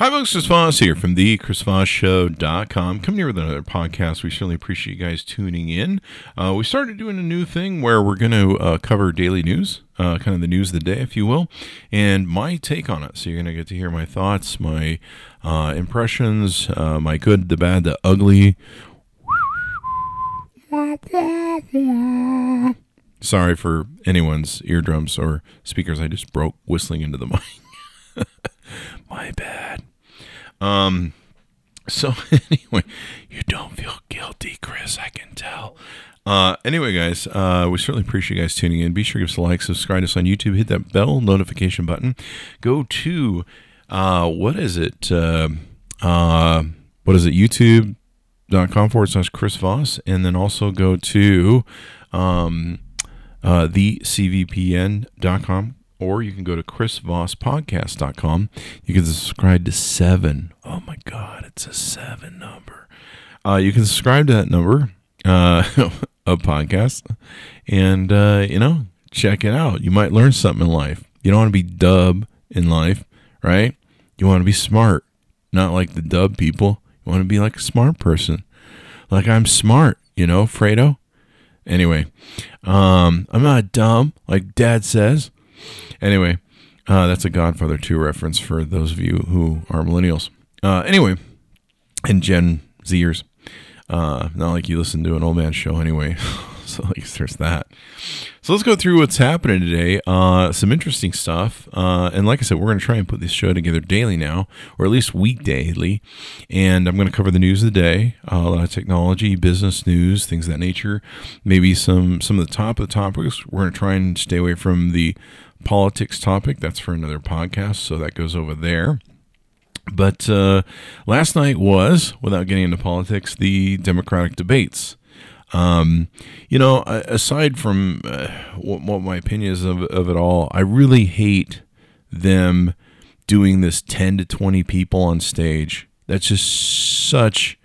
Hi, folks. Chris Voss here from the ChrisVossShow.com. Coming here with another podcast. We certainly appreciate you guys tuning in. Uh, we started doing a new thing where we're going to uh, cover daily news, uh, kind of the news of the day, if you will, and my take on it. So you're going to get to hear my thoughts, my uh, impressions, uh, my good, the bad, the ugly. Sorry for anyone's eardrums or speakers. I just broke whistling into the mic. my bad. Um, so anyway, you don't feel guilty, Chris. I can tell. Uh, anyway, guys, uh, we certainly appreciate you guys tuning in. Be sure to give us a like, subscribe to us on YouTube, hit that bell notification button. Go to uh, what is it? Uh, uh, what is it? YouTube.com forward slash Chris Voss, and then also go to um, uh, the CVPN.com or you can go to chrisvosspodcast.com. You can subscribe to seven. Oh my God, it's a seven number. Uh, you can subscribe to that number uh, of podcasts and, uh, you know, check it out. You might learn something in life. You don't want to be dub in life, right? You want to be smart, not like the dub people. You want to be like a smart person. Like I'm smart, you know, Fredo. Anyway, um, I'm not dumb, like dad says. Anyway, uh, that's a Godfather 2 reference for those of you who are millennials. Uh, anyway, and Gen Zers. Uh, not like you listen to an old man show anyway. so at least there's that. So let's go through what's happening today. Uh, some interesting stuff. Uh, and like I said, we're going to try and put this show together daily now, or at least weekdaily. And I'm going to cover the news of the day, uh, a lot of technology, business news, things of that nature. Maybe some some of the top of the topics. We're going to try and stay away from the politics topic. That's for another podcast, so that goes over there. But uh, last night was, without getting into politics, the Democratic debates. Um, you know, aside from uh, what, what, my opinion is of, of it all, I really hate them doing this 10 to 20 people on stage. That's just such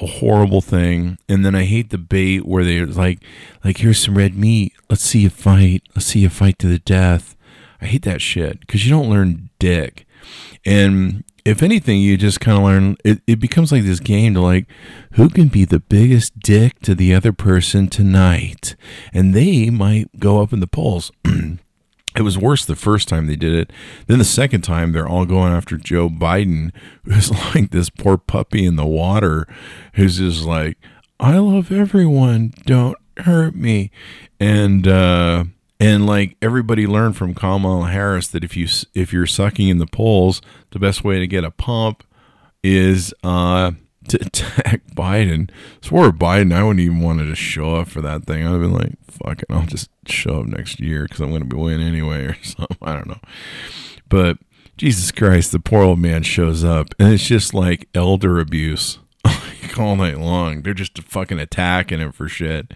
a horrible thing. And then I hate the bait where they're like, like here's some red meat. Let's see you fight. Let's see you fight to the death. I hate that shit because you don't learn dick. And if anything, you just kind of learn. It, it becomes like this game to like, who can be the biggest dick to the other person tonight, and they might go up in the polls. it was worse the first time they did it. Then the second time, they're all going after Joe Biden, who's like this poor puppy in the water, who's just like, I love everyone, don't hurt me, and. uh and like everybody learned from Kamala Harris that if you if you're sucking in the polls, the best way to get a pump is uh, to attack Biden. So Biden, I wouldn't even wanted to show up for that thing. I'd have been like, "Fuck it, I'll just show up next year because I'm going to be winning anyway or something." I don't know, but Jesus Christ, the poor old man shows up, and it's just like elder abuse all night long. They're just fucking attacking him for shit,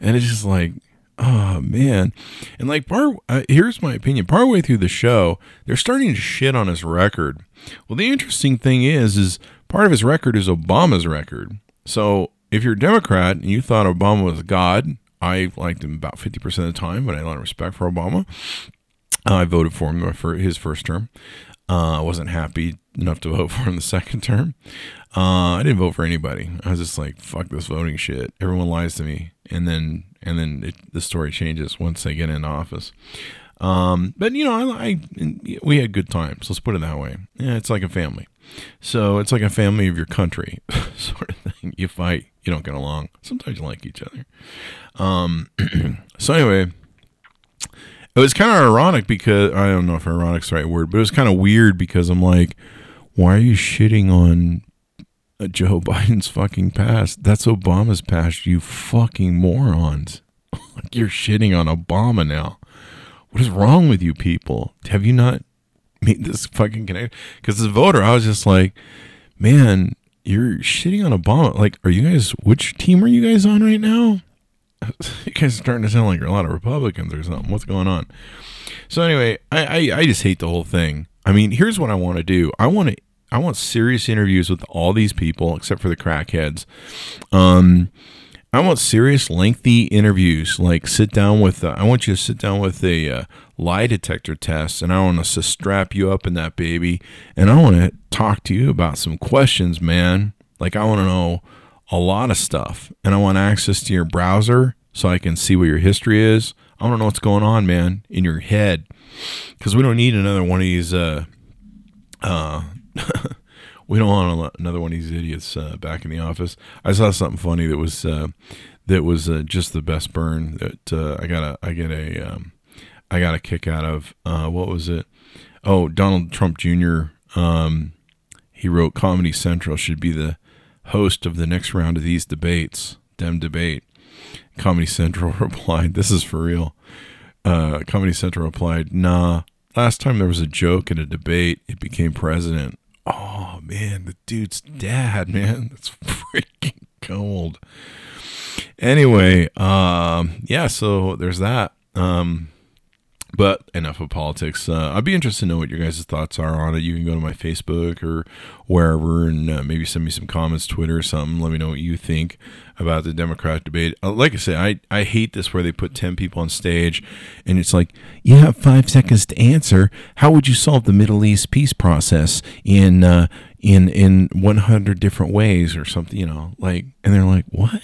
and it's just like oh man. And like part uh, here's my opinion. Partway through the show they're starting to shit on his record. Well the interesting thing is is part of his record is obama's record. So if you're a democrat and you thought obama was god i liked him about 50% of the time but i had a lot of respect for obama. Uh, i voted for him for his first term. Uh, i wasn't happy enough to vote for him the second term. Uh, I didn't vote for anybody. I was just like, fuck this voting shit. Everyone lies to me, and then and then it, the story changes once they get into office. Um, but you know, I, I, we had good times. Let's put it that way. Yeah, it's like a family. So it's like a family of your country, sort of thing. You fight, you don't get along. Sometimes you like each other. Um, so anyway, it was kind of ironic because I don't know if ironic's the right word, but it was kind of weird because I'm like, why are you shitting on Uh, Joe Biden's fucking past. That's Obama's past, you fucking morons. like You're shitting on Obama now. What is wrong with you people? Have you not made this fucking connection? Because as a voter, I was just like, man, you're shitting on Obama. Like, are you guys, which team are you guys on right now? you guys are starting to sound like you're a lot of Republicans or something. What's going on? So anyway, I, I, I just hate the whole thing. I mean, here's what I want to do. I want to I want serious interviews with all these people, except for the crackheads. Um, I want serious, lengthy interviews. Like sit down with. Uh, I want you to sit down with a uh, lie detector test, and I want us to strap you up in that baby, and I want to talk to you about some questions, man. Like, I want to know a lot of stuff, and I want access to your browser so I can see what your history is. I want to know what's going on, man, in your head, because we don't need another one of these. Uh, uh, we don't want another one of these idiots uh, back in the office. I saw something funny that was uh, that was uh, just the best burn that uh, I got a I get a um, I got a kick out of. Uh, what was it? Oh, Donald Trump Jr. Um, he wrote Comedy Central should be the host of the next round of these debates. Dem debate. Comedy Central replied, "This is for real." Uh, Comedy Central replied, "Nah. Last time there was a joke in a debate, it became president." Oh man, the dude's dad, man, that's freaking cold. Anyway, um, yeah, so there's that. Um, but enough of politics. Uh, I'd be interested to know what your guys' thoughts are on it. You can go to my Facebook or wherever and uh, maybe send me some comments, Twitter or something. Let me know what you think about the Democrat debate. Uh, like I say, I, I hate this where they put 10 people on stage and it's like, you have five seconds to answer. How would you solve the Middle East peace process in, uh, in, in 100 different ways or something, you know, like, and they're like, what?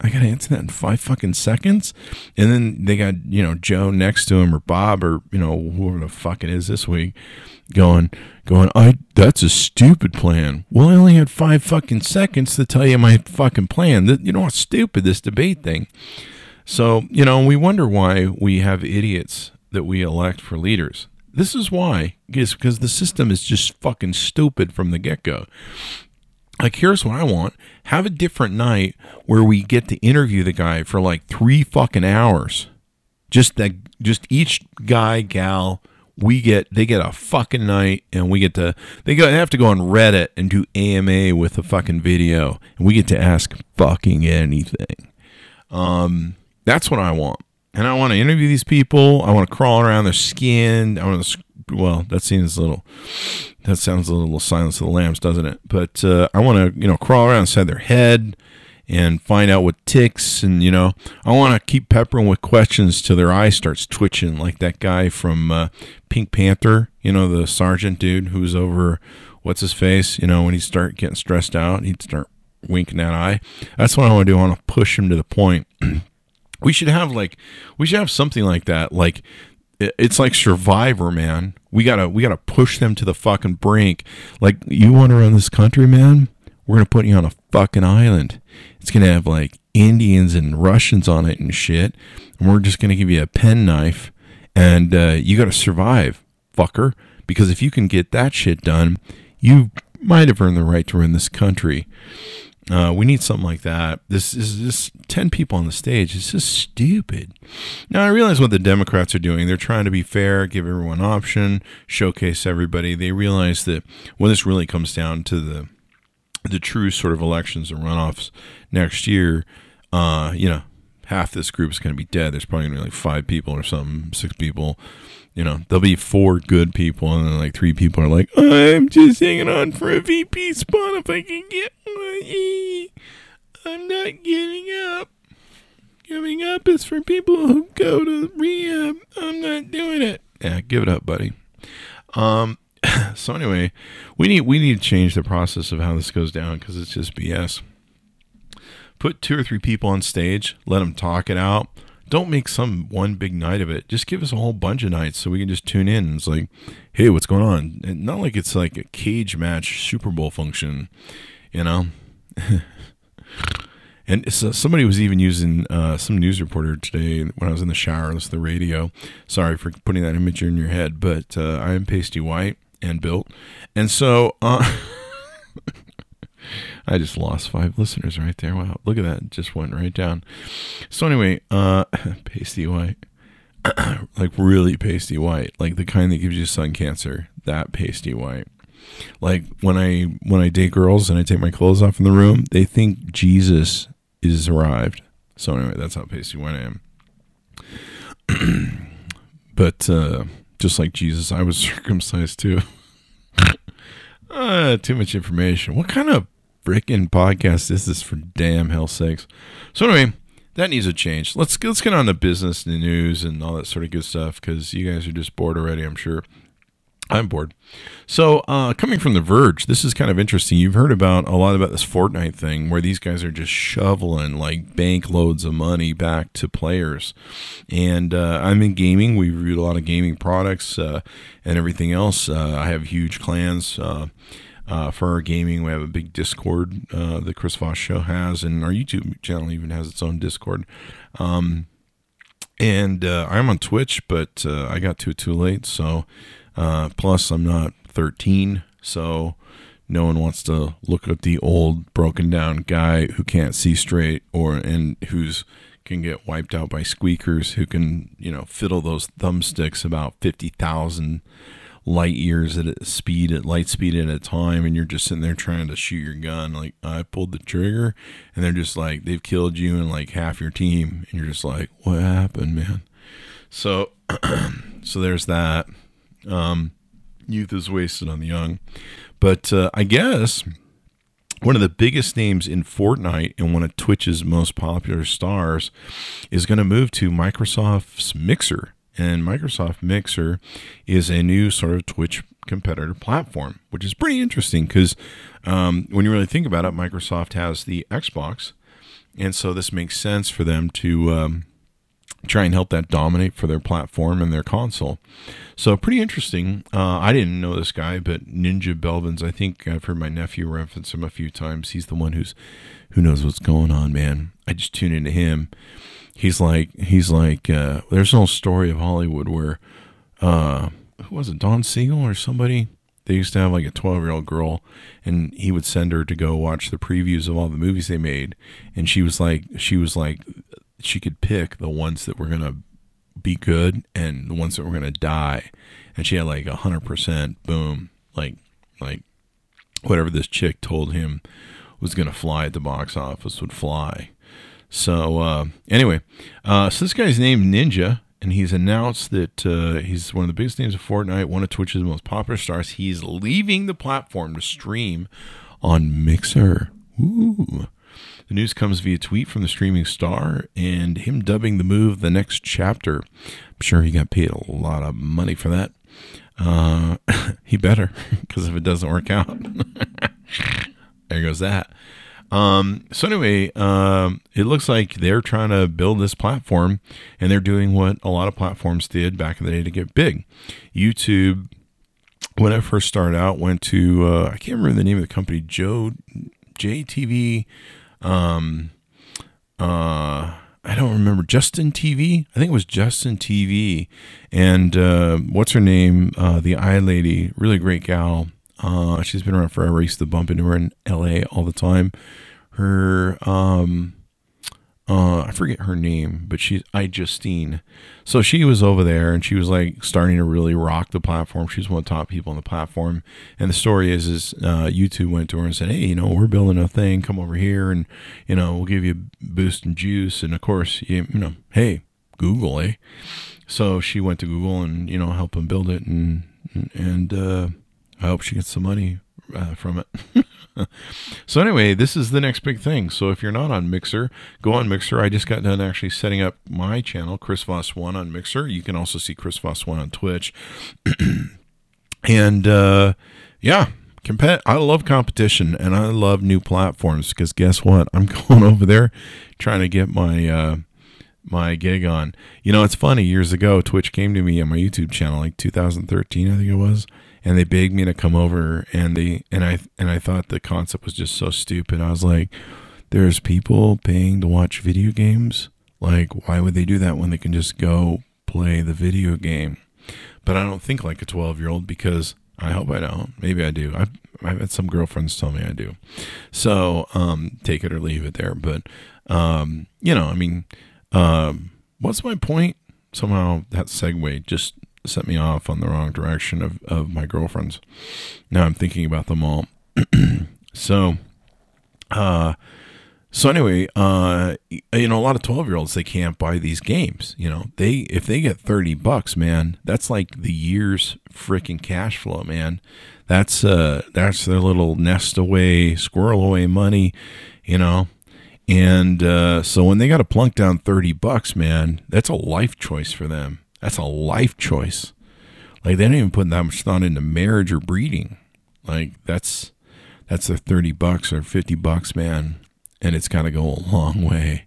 I gotta answer that in five fucking seconds. And then they got, you know, Joe next to him or Bob or, you know, whoever the fuck it is this week going, going, I, that's a stupid plan. Well, I only had five fucking seconds to tell you my fucking plan. You know how stupid this debate thing. So, you know, we wonder why we have idiots that we elect for leaders. This is why, is because the system is just fucking stupid from the get go like here's what I want. Have a different night where we get to interview the guy for like three fucking hours. Just that just each guy, gal, we get they get a fucking night and we get to they go they have to go on Reddit and do AMA with a fucking video and we get to ask fucking anything. Um that's what I want. And I want to interview these people. I want to crawl around their skin. I want to well, that seems a little that sounds a little Silence of the Lambs, doesn't it? But uh, I want to, you know, crawl around inside their head and find out what ticks, and you know, I want to keep peppering with questions till their eye starts twitching, like that guy from uh, Pink Panther, you know, the sergeant dude who's over, what's his face, you know, when he start getting stressed out, he'd start winking that eye. That's what I want to do. I want to push him to the point. we should have like, we should have something like that, like it's like Survivor, man. We gotta we gotta push them to the fucking brink. Like you want to run this country, man? We're gonna put you on a fucking island. It's gonna have like Indians and Russians on it and shit. And we're just gonna give you a penknife, and uh, you gotta survive, fucker. Because if you can get that shit done, you might have earned the right to run this country. Uh, we need something like that. This is just 10 people on the stage. It's just stupid. Now, I realize what the Democrats are doing. They're trying to be fair, give everyone option, showcase everybody. They realize that when this really comes down to the the true sort of elections and runoffs next year, uh, you know, half this group is going to be dead. There's probably going to be like five people or something, six people you know, there'll be four good people, and then like three people are like, I'm just hanging on for a VP spot if I can get one. I'm not giving up. Giving up is for people who go to rehab. I'm not doing it. Yeah, give it up, buddy. Um. So anyway, we need we need to change the process of how this goes down because it's just BS. Put two or three people on stage, let them talk it out don't make some one big night of it. Just give us a whole bunch of nights so we can just tune in. It's like, hey, what's going on? And not like it's like a cage match Super Bowl function, you know. and so somebody was even using uh, some news reporter today when I was in the shower. This the radio. Sorry for putting that image in your head, but uh, I am pasty white and built, and so. Uh, I just lost five listeners right there. Wow, look at that. Just went right down. So anyway, uh pasty white. like really pasty white. Like the kind that gives you sun cancer. That pasty white. Like when I when I date girls and I take my clothes off in the room, they think Jesus is arrived. So anyway, that's how pasty white I am. but uh just like Jesus, I was circumcised too. uh, too much information. What kind of freaking podcast this is for damn hell sakes? So anyway, that needs a change. Let's let's get on to business and news and all that sort of good stuff because you guys are just bored already, I'm sure. I'm bored. So, uh, coming from The Verge, this is kind of interesting. You've heard about a lot about this Fortnite thing where these guys are just shoveling like bank loads of money back to players. And uh, I'm in gaming. We reviewed a lot of gaming products uh, and everything else. Uh, I have huge clans. Uh, uh, for our gaming, we have a big Discord uh, that Chris Voss Show has, and our YouTube channel even has its own Discord. Um, and I'm on Twitch, but I got to it too late, so uh, plus, I'm not 13, so no one wants to look at the old broken down guy who can't see straight or and who's can get wiped out by squeakers who can you know fiddle those thumbsticks about 50,000 light years at a speed at light speed at a time and you're just sitting there trying to shoot your gun like I pulled the trigger and they're just like they've killed you and like half your team and you're just like what happened man so so there's that um, youth is wasted on the young. But uh, I guess one of the biggest names in Fortnite and one of Twitch's most popular stars is going to move to Microsoft's Mixer. And Microsoft Mixer is a new sort of Twitch competitor platform, which is pretty interesting because um, when you really think about it, Microsoft has the Xbox. And so this makes sense for them to um, try and help that dominate for their platform and their console. So pretty interesting. Uh, I didn't know this guy, but Ninja Blevins. I think I've heard my nephew reference him a few times. He's the one who's who knows what's going on, man. I just tune into him. He's like he's like uh, there's an old story of Hollywood where uh, who was it Don Siegel or somebody they used to have like a 12 year old girl and he would send her to go watch the previews of all the movies they made and she was like she was like she could pick the ones that were to be good and the ones that were to die. And she had like a hundred percent boom, like, like whatever this chick told him was to fly at the box office would fly. So, uh, anyway, uh, so this guy's named Ninja, and he's announced that uh, he's one of the biggest names of Fortnite, one of Twitch's most popular stars. He's leaving the platform to stream on Mixer. Ooh. The news comes via tweet from the streaming star and him dubbing the move the next chapter. I'm sure he got paid a lot of money for that. Uh, he better, because if it doesn't work out, there goes that. Um, so anyway, um, it looks like they're trying to build this platform, and they're doing what a lot of platforms did back in the day to get big. YouTube, when I first started out, went to uh, I can't remember the name of the company, Joe JTV um, uh, I don't remember Justin TV. I think it was Justin TV, and uh, what's her name? Uh, the eye lady, really great gal. Uh, she's been around forever. I used to bump into her in L.A. all the time. Her um, uh, I forget her name, but she's iJustine. So she was over there and she was like starting to really rock the platform. She's one of the top people on the platform. And the story is, is uh, YouTube went to her and said, "Hey, you know, we're building a thing. Come over here, and you know, we'll give you a boost and juice." And of course, you, you know, hey, Google, eh? So she went to Google and you know helped them build it, and and uh, I hope she gets some money uh, from it. so anyway, this is the next big thing. So if you're not on Mixer, go on Mixer. I just got done actually setting up my channel, Chris Voss One on Mixer. You can also see Chris Voss One on Twitch. and uh, yeah, compet. I love competition and I love new platforms because guess what? I'm going over there trying to get my. Uh, my gig on. You know, it's funny. Years ago, Twitch came to me on my YouTube channel, like 2013, I think it was, and they begged me to come over and they and I and I thought the concept was just so stupid. I was like, there's people paying to watch video games. Like, why would they do that when they can just go play the video game? But I don't think like a 12 year old because I hope I don't. Maybe I do. I've, I've had some girlfriends tell me I do. So um, take it or leave it there. But um, you know, I mean, um, what's my point? Somehow that segue just set me off on the wrong direction of, of my girlfriends. Now I'm thinking about them all. so, uh, so anyway, uh, you know, a lot of 12 year olds, they can't buy these games. You know, they, if they get 30 bucks, man, that's like the year's freaking cash flow, man. That's, uh, that's their little nest away, squirrel away money, you know. And, uh, so when they got to plunk down 30 bucks, man, that's a life choice for them. That's a life choice. Like they don't even put that much thought into marriage or breeding. Like that's that's a 30 bucks or 50 bucks, man. And it's got to go a long way.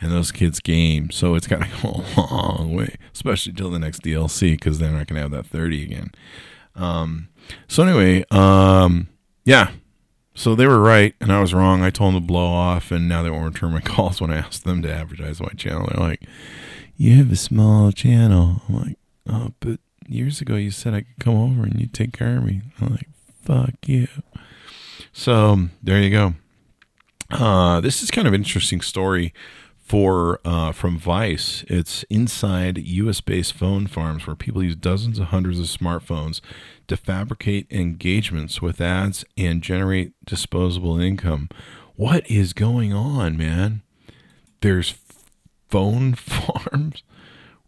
And those kids game, so it's got to go a long way, especially till the next DLC because they're not to have that 30 again. Um, so anyway, um, yeah. So they were right and I was wrong. I told them to blow off, and now they won't return my calls when I asked them to advertise my channel. They're like, "You have a small channel." I'm like, "Oh, but years ago you said I could come over and you'd take care of me." I'm like, "Fuck you." So there you go. Uh, this is kind of an interesting story for uh, from Vice. It's inside U.S. based phone farms where people use dozens of hundreds of smartphones to fabricate engagements with ads and generate disposable income. What is going on, man? There's phone farms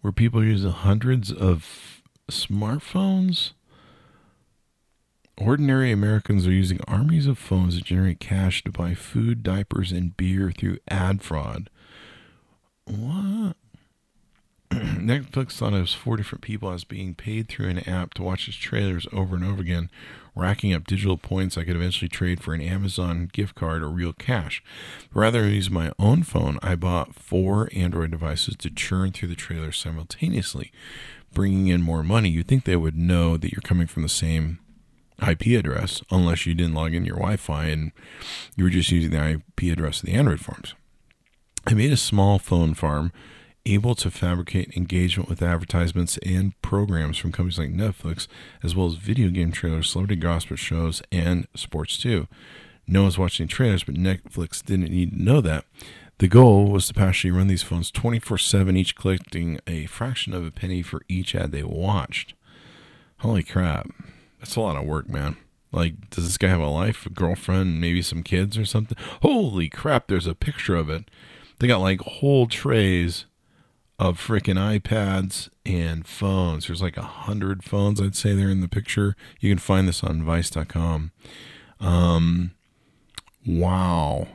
where people use hundreds of smartphones. Ordinary Americans are using armies of phones to generate cash to buy food, diapers, and beer through ad fraud. What? Netflix thought it was four different people as being paid through an app to watch its trailers over and over again, racking up digital points I could eventually trade for an Amazon gift card or real cash. Rather than use my own phone, I bought four Android devices to churn through the trailer simultaneously, bringing in more money. You'd think they would know that you're coming from the same IP address, unless you didn't log in your Wi Fi and you were just using the IP address of the Android farms. I made a small phone farm able to fabricate engagement with advertisements and programs from companies like Netflix, as well as video game trailers, celebrity gossip shows, and sports too. No one's watching trailers, but Netflix didn't need to know that. The goal was to partially run these phones 24 7, each collecting a fraction of a penny for each ad they watched. Holy crap. That's a lot of work, man. Like, does this guy have a life, a girlfriend, maybe some kids or something? Holy crap, there's a picture of it. They got like whole trays of freaking iPads and phones. There's like a hundred phones, I'd say, there in the picture. You can find this on Vice.com. Um, wow.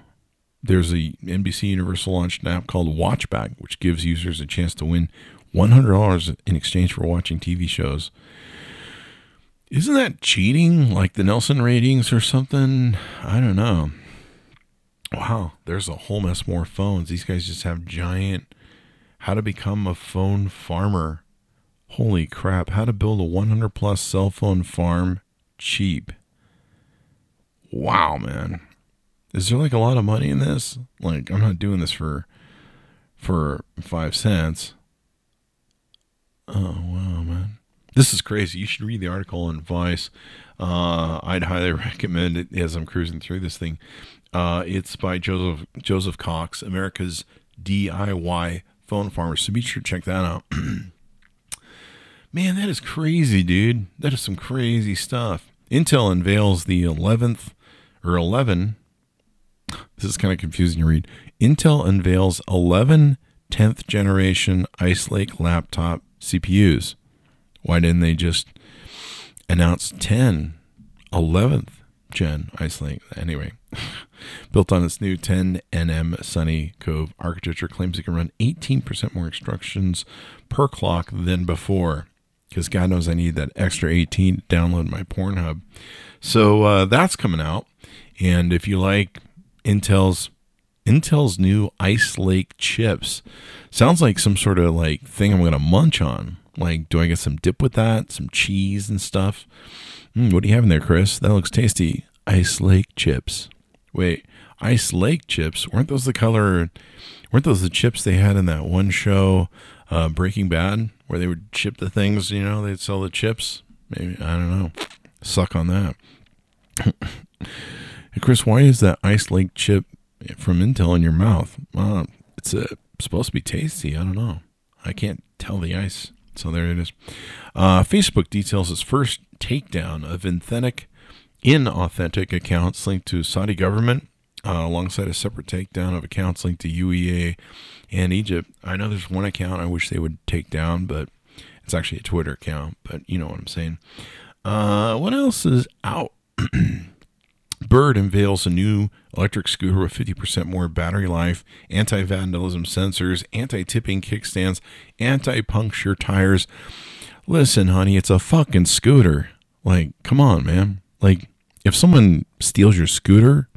There's a NBC Universal launched an app called Watchback, which gives users a chance to win $100 in exchange for watching TV shows. Isn't that cheating? Like the Nielsen ratings or something? I don't know. Wow, there's a whole mess more phones. These guys just have giant. How to become a phone farmer. Holy crap. How to build a 100 plus cell phone farm cheap. Wow, man. Is there like a lot of money in this? Like, I'm not doing this for for five cents. Oh, wow, man. This is crazy. You should read the article on Vice. Uh, I'd highly recommend it as I'm cruising through this thing. Uh, it's by Joseph Joseph Cox, America's DIY phone farmers. So be sure to check that out. Man, that is crazy, dude. That is some crazy stuff. Intel unveils the 11th or 11. This is kind of confusing to read. Intel unveils 11 10th generation Ice Lake laptop CPUs. Why didn't they just announce 10, 11th gen Ice Lake? Anyway, built on its new 10 NM Sunny Cove architecture, claims it can run 18% more instructions per clock than before. Because God knows I need that extra 18 to download my Pornhub. So uh, that's coming out. And if you like Intel's Intel's new Ice Lake chips, sounds like some sort of like thing I'm gonna munch on. Like, do I get some dip with that? Some cheese and stuff? Mm, what do you have in there, Chris? That looks tasty. Ice Lake chips. Wait, Ice Lake chips? Weren't those the color? Weren't those the chips they had in that one show, uh, Breaking Bad, where they would chip the things? You know, they'd sell the chips. Maybe I don't know. Suck on that. Chris, why is that Ice Lake chip from Intel in your mouth? Well, it's uh, supposed to be tasty. I don't know. I can't tell the ice. So there it is. Uh, Facebook details its first takedown of authentic, inauthentic accounts linked to Saudi government, uh, alongside a separate takedown of accounts linked to UEA and Egypt. I know there's one account I wish they would take down, but it's actually a Twitter account. But you know what I'm saying. Uh, what else is out? Bird unveils a new electric scooter with 50% more battery life, anti vandalism sensors, anti tipping kickstands, anti puncture tires. listen, honey, it's a fucking scooter. Like, come on, man. Like, if someone steals your scooter,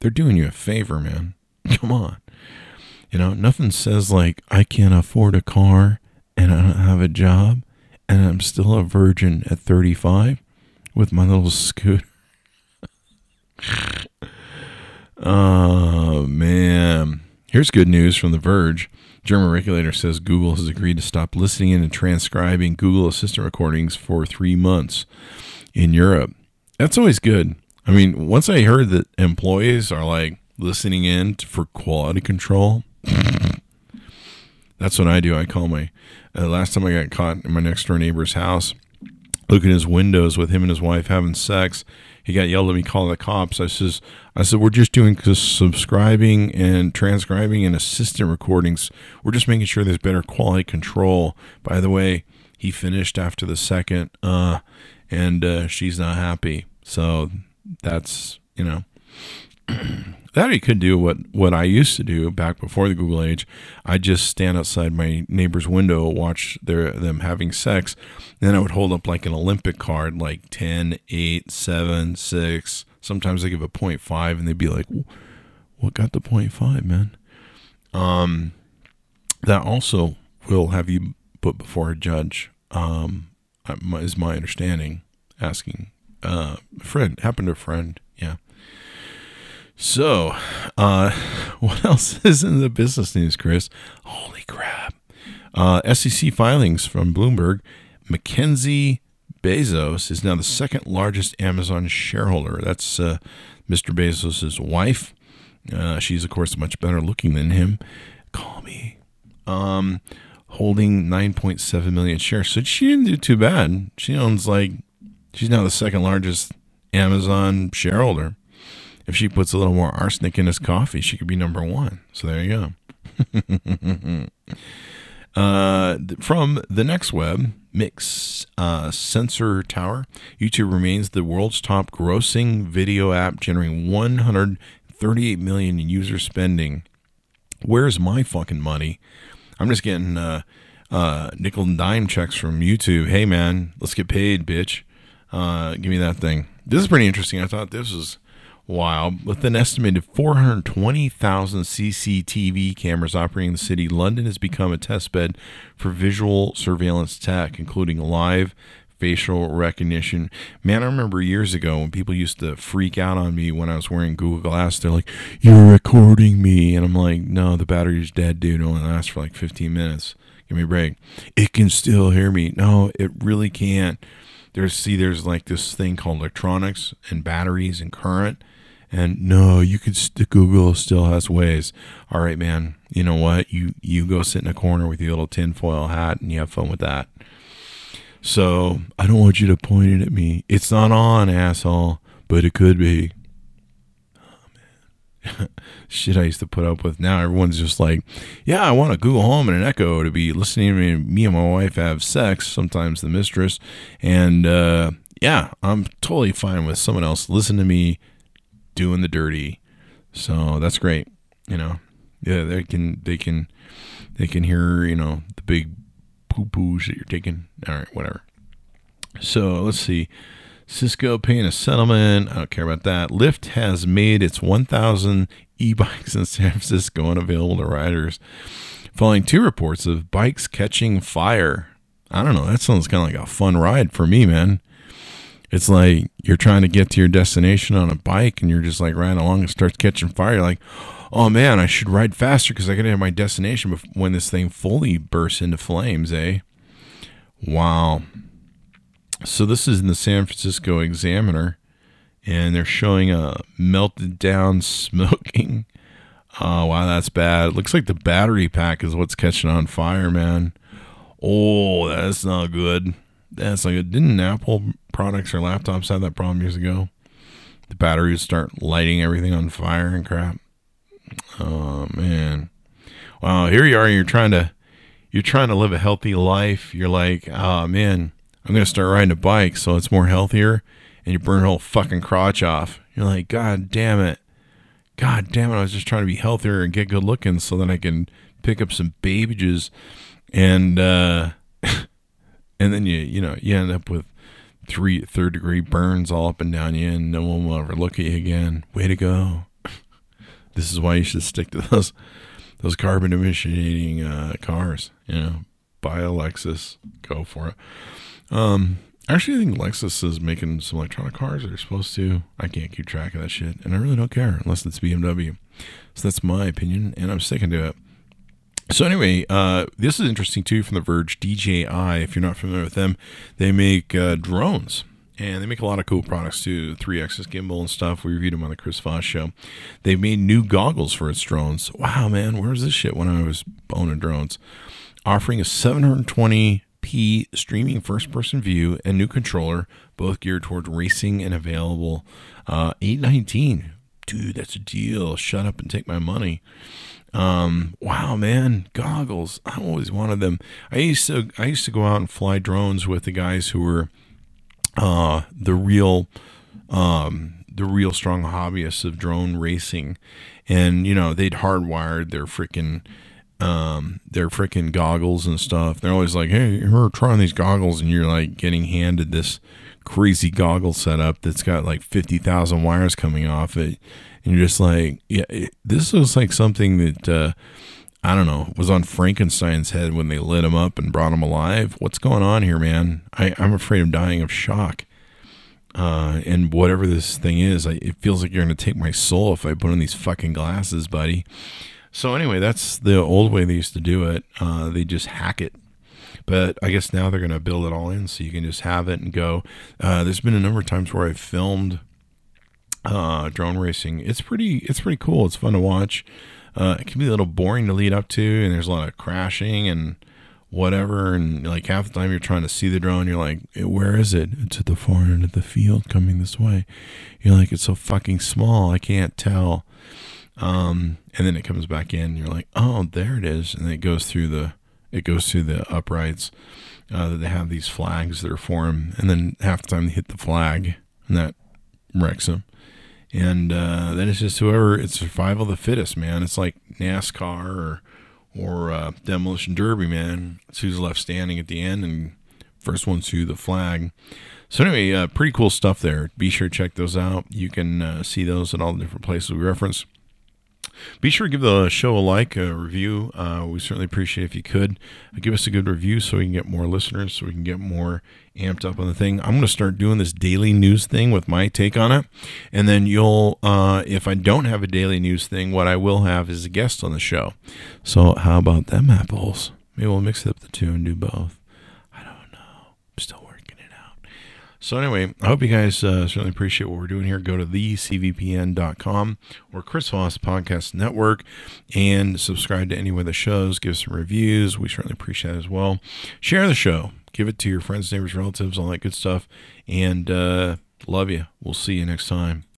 they're doing you a favor, man. Come on. You know, nothing says like, I can't afford a car and I don't have a job and I'm still a virgin at 35 with my little scooter. oh, man. Here's good news from The Verge. German regulator says Google has agreed to stop listening and transcribing Google Assistant recordings for three months in Europe. That's always good. I mean, once I heard that employees are like listening in for quality control, that's what I do. I call my uh, last time I got caught in my next door neighbor's house, looking his windows with him and his wife having sex. He got yelled at me, calling the cops. I says, I said, we're just doing subscribing and transcribing and assistant recordings. We're just making sure there's better quality control. By the way, he finished after the second, uh, and uh, she's not happy. So that's you know that he could do what what I used to do back before the Google age. I just stand outside my neighbor's window, watch their them having sex, and then I would hold up like an Olympic card, like 10, 8, 7, 6. Sometimes I give a 0.5 and they'd be like, "What got the 0.5, man?" Um, that also will have you put before a judge. Um, is my understanding. Asking uh, friend happened to a friend. Yeah. So, uh, what else is in the business news, Chris? Holy crap. Uh, SEC filings from Bloomberg. Mackenzie Bezos is now the second largest Amazon shareholder. That's uh, Mr. Bezos' wife. Uh, she's, of course, much better looking than him. Call me. Um, holding 9.7 million shares. So she didn't do too bad. She owns like, she's now the second largest Amazon shareholder if she puts a little more arsenic in his coffee, she could be number one. So there you go. uh, from the next web, Mix uh, Sensor Tower, YouTube remains the world's top grossing video app, generating 138 million in user spending. Where's my fucking money? I'm just getting uh, uh, nickel and dime checks from YouTube. Hey man, let's get paid, bitch. Uh, give me that thing. This is pretty interesting. I thought this was wild. with an estimated 420,000 CCTV cameras operating in the city, London has become a testbed for visual surveillance tech, including live facial recognition. Man, I remember years ago when people used to freak out on me when I was wearing Google Glass. They're like, "You're recording me," and I'm like, "No, the battery's dead, dude. It only lasts for like 15 minutes. Give me a break. It can still hear me. No, it really can't." There's see, there's like this thing called electronics and batteries and current and no, you could st- Google still has ways. All right, man. You know what? You you go sit in a corner with your little tinfoil hat and you have fun with that. So I don't want you to point it at me. It's not on, asshole, but it could be. Shit I used to put up with. Now everyone's just like, yeah, I want a Google Home and an Echo to be listening to me, me and my wife have sex, sometimes the mistress. And uh, yeah, I'm totally fine with someone else listening to me doing the dirty. So that's great. You know, yeah, they can they can they can hear you know the big poo poos that you're taking. All right, whatever. So let's see. Cisco paying a settlement. I don't care about that. Lyft has made its 1,000 e-bikes in San Francisco unavailable to riders, following two reports of bikes catching fire. I don't know. That sounds kind of like a fun ride for me, man. It's like you're trying to get to your destination on a bike and you're just like riding along and starts catching fire. You're like, oh man, I should ride faster because I got to have my destination when this thing fully bursts into flames, eh? Wow. So this is in the San Francisco Examiner, and they're showing a melted down smoking. Oh wow, that's bad. It looks like the battery pack is what's catching on fire, man. Oh, that's not good. That's like didn't Apple products or laptops have that problem years ago? The batteries start lighting everything on fire and crap. Oh man. Wow, here you are, you're trying to you're trying to live a healthy life. You're like, oh man, I'm gonna start riding a bike so it's more healthier and you burn your whole fucking crotch off. You're like, God damn it. God damn it, I was just trying to be healthier and get good looking so that I can pick up some babages and uh and then you you know you end up with three third degree burns all up and down you, and no one will ever look at you again. Way to go! this is why you should stick to those those carbon emitting uh, cars. You know, buy a Lexus, go for it. Um, actually, I think Lexus is making some electronic cars. They're supposed to. I can't keep track of that shit, and I really don't care unless it's BMW. So that's my opinion, and I'm sticking to it. So anyway, uh, this is interesting too from The Verge. DJI, if you're not familiar with them, they make uh, drones. And they make a lot of cool products too. 3-axis gimbal and stuff. We reviewed them on the Chris Voss show. They've made new goggles for its drones. Wow, man, where's this shit when I was owning drones? Offering a 720p streaming first-person view and new controller, both geared toward racing and available. Uh, 819. Dude, that's a deal. Shut up and take my money. Um, wow, man, goggles. I always wanted them. I used to I used to go out and fly drones with the guys who were uh the real um the real strong hobbyists of drone racing. And, you know, they'd hardwired their freaking um their freaking goggles and stuff. They're always like, Hey, we're trying these goggles and you're like getting handed this crazy goggle setup that's got like fifty thousand wires coming off it and you're just like, yeah, it, this was like something that uh, I don't know was on Frankenstein's head when they lit him up and brought him alive. What's going on here, man? I, I'm afraid of dying of shock. Uh, and whatever this thing is, I, it feels like you're gonna take my soul if I put on these fucking glasses, buddy. So anyway, that's the old way they used to do it. Uh, they just hack it but I guess now they're going to build it all in so you can just have it and go. Uh, there's been a number of times where I've filmed uh, drone racing. It's pretty. It's pretty cool. It's fun to watch. Uh, it can be a little boring to lead up to, and there's a lot of crashing and whatever. And like half the time you're trying to see the drone, you're like, "Where is it? It's at the far end of the field, coming this way." You're like, "It's so fucking small, I can't tell." Um, and then it comes back in. You're like, "Oh, there it is," and it goes through the it goes through the uprights. Uh, they have these flags that are for them, and then half the time they hit the flag, and that wrecks them and uh, then it's just whoever it's survival of the fittest, man. It's like NASCAR or or uh, demolition derby, man. It's who's left standing at the end and first one to the flag. So anyway, uh, pretty cool stuff there. Be sure to check those out. You can uh, see those at all the different places we reference. Be sure to give the show a like, a review. Uh, we certainly appreciate if you could give us a good review so we can get more listeners, so we can get more amped up on the thing. I'm going to start doing this daily news thing with my take on it. And then you'll, uh, if I don't have a daily news thing, what I will have is a guest on the show. So how about them apples? Maybe we'll mix up the two and do both. I don't know. I'm still working it out. So anyway, I hope you guys uh, certainly appreciate what we're doing here. Go to thecvpn.com or Chris Voss Podcast Network and subscribe to any of the shows. Give some reviews. We certainly appreciate it as well. Share the show give it to your friends, neighbors, relatives, all that good stuff. And uh, love you. We'll see you next time.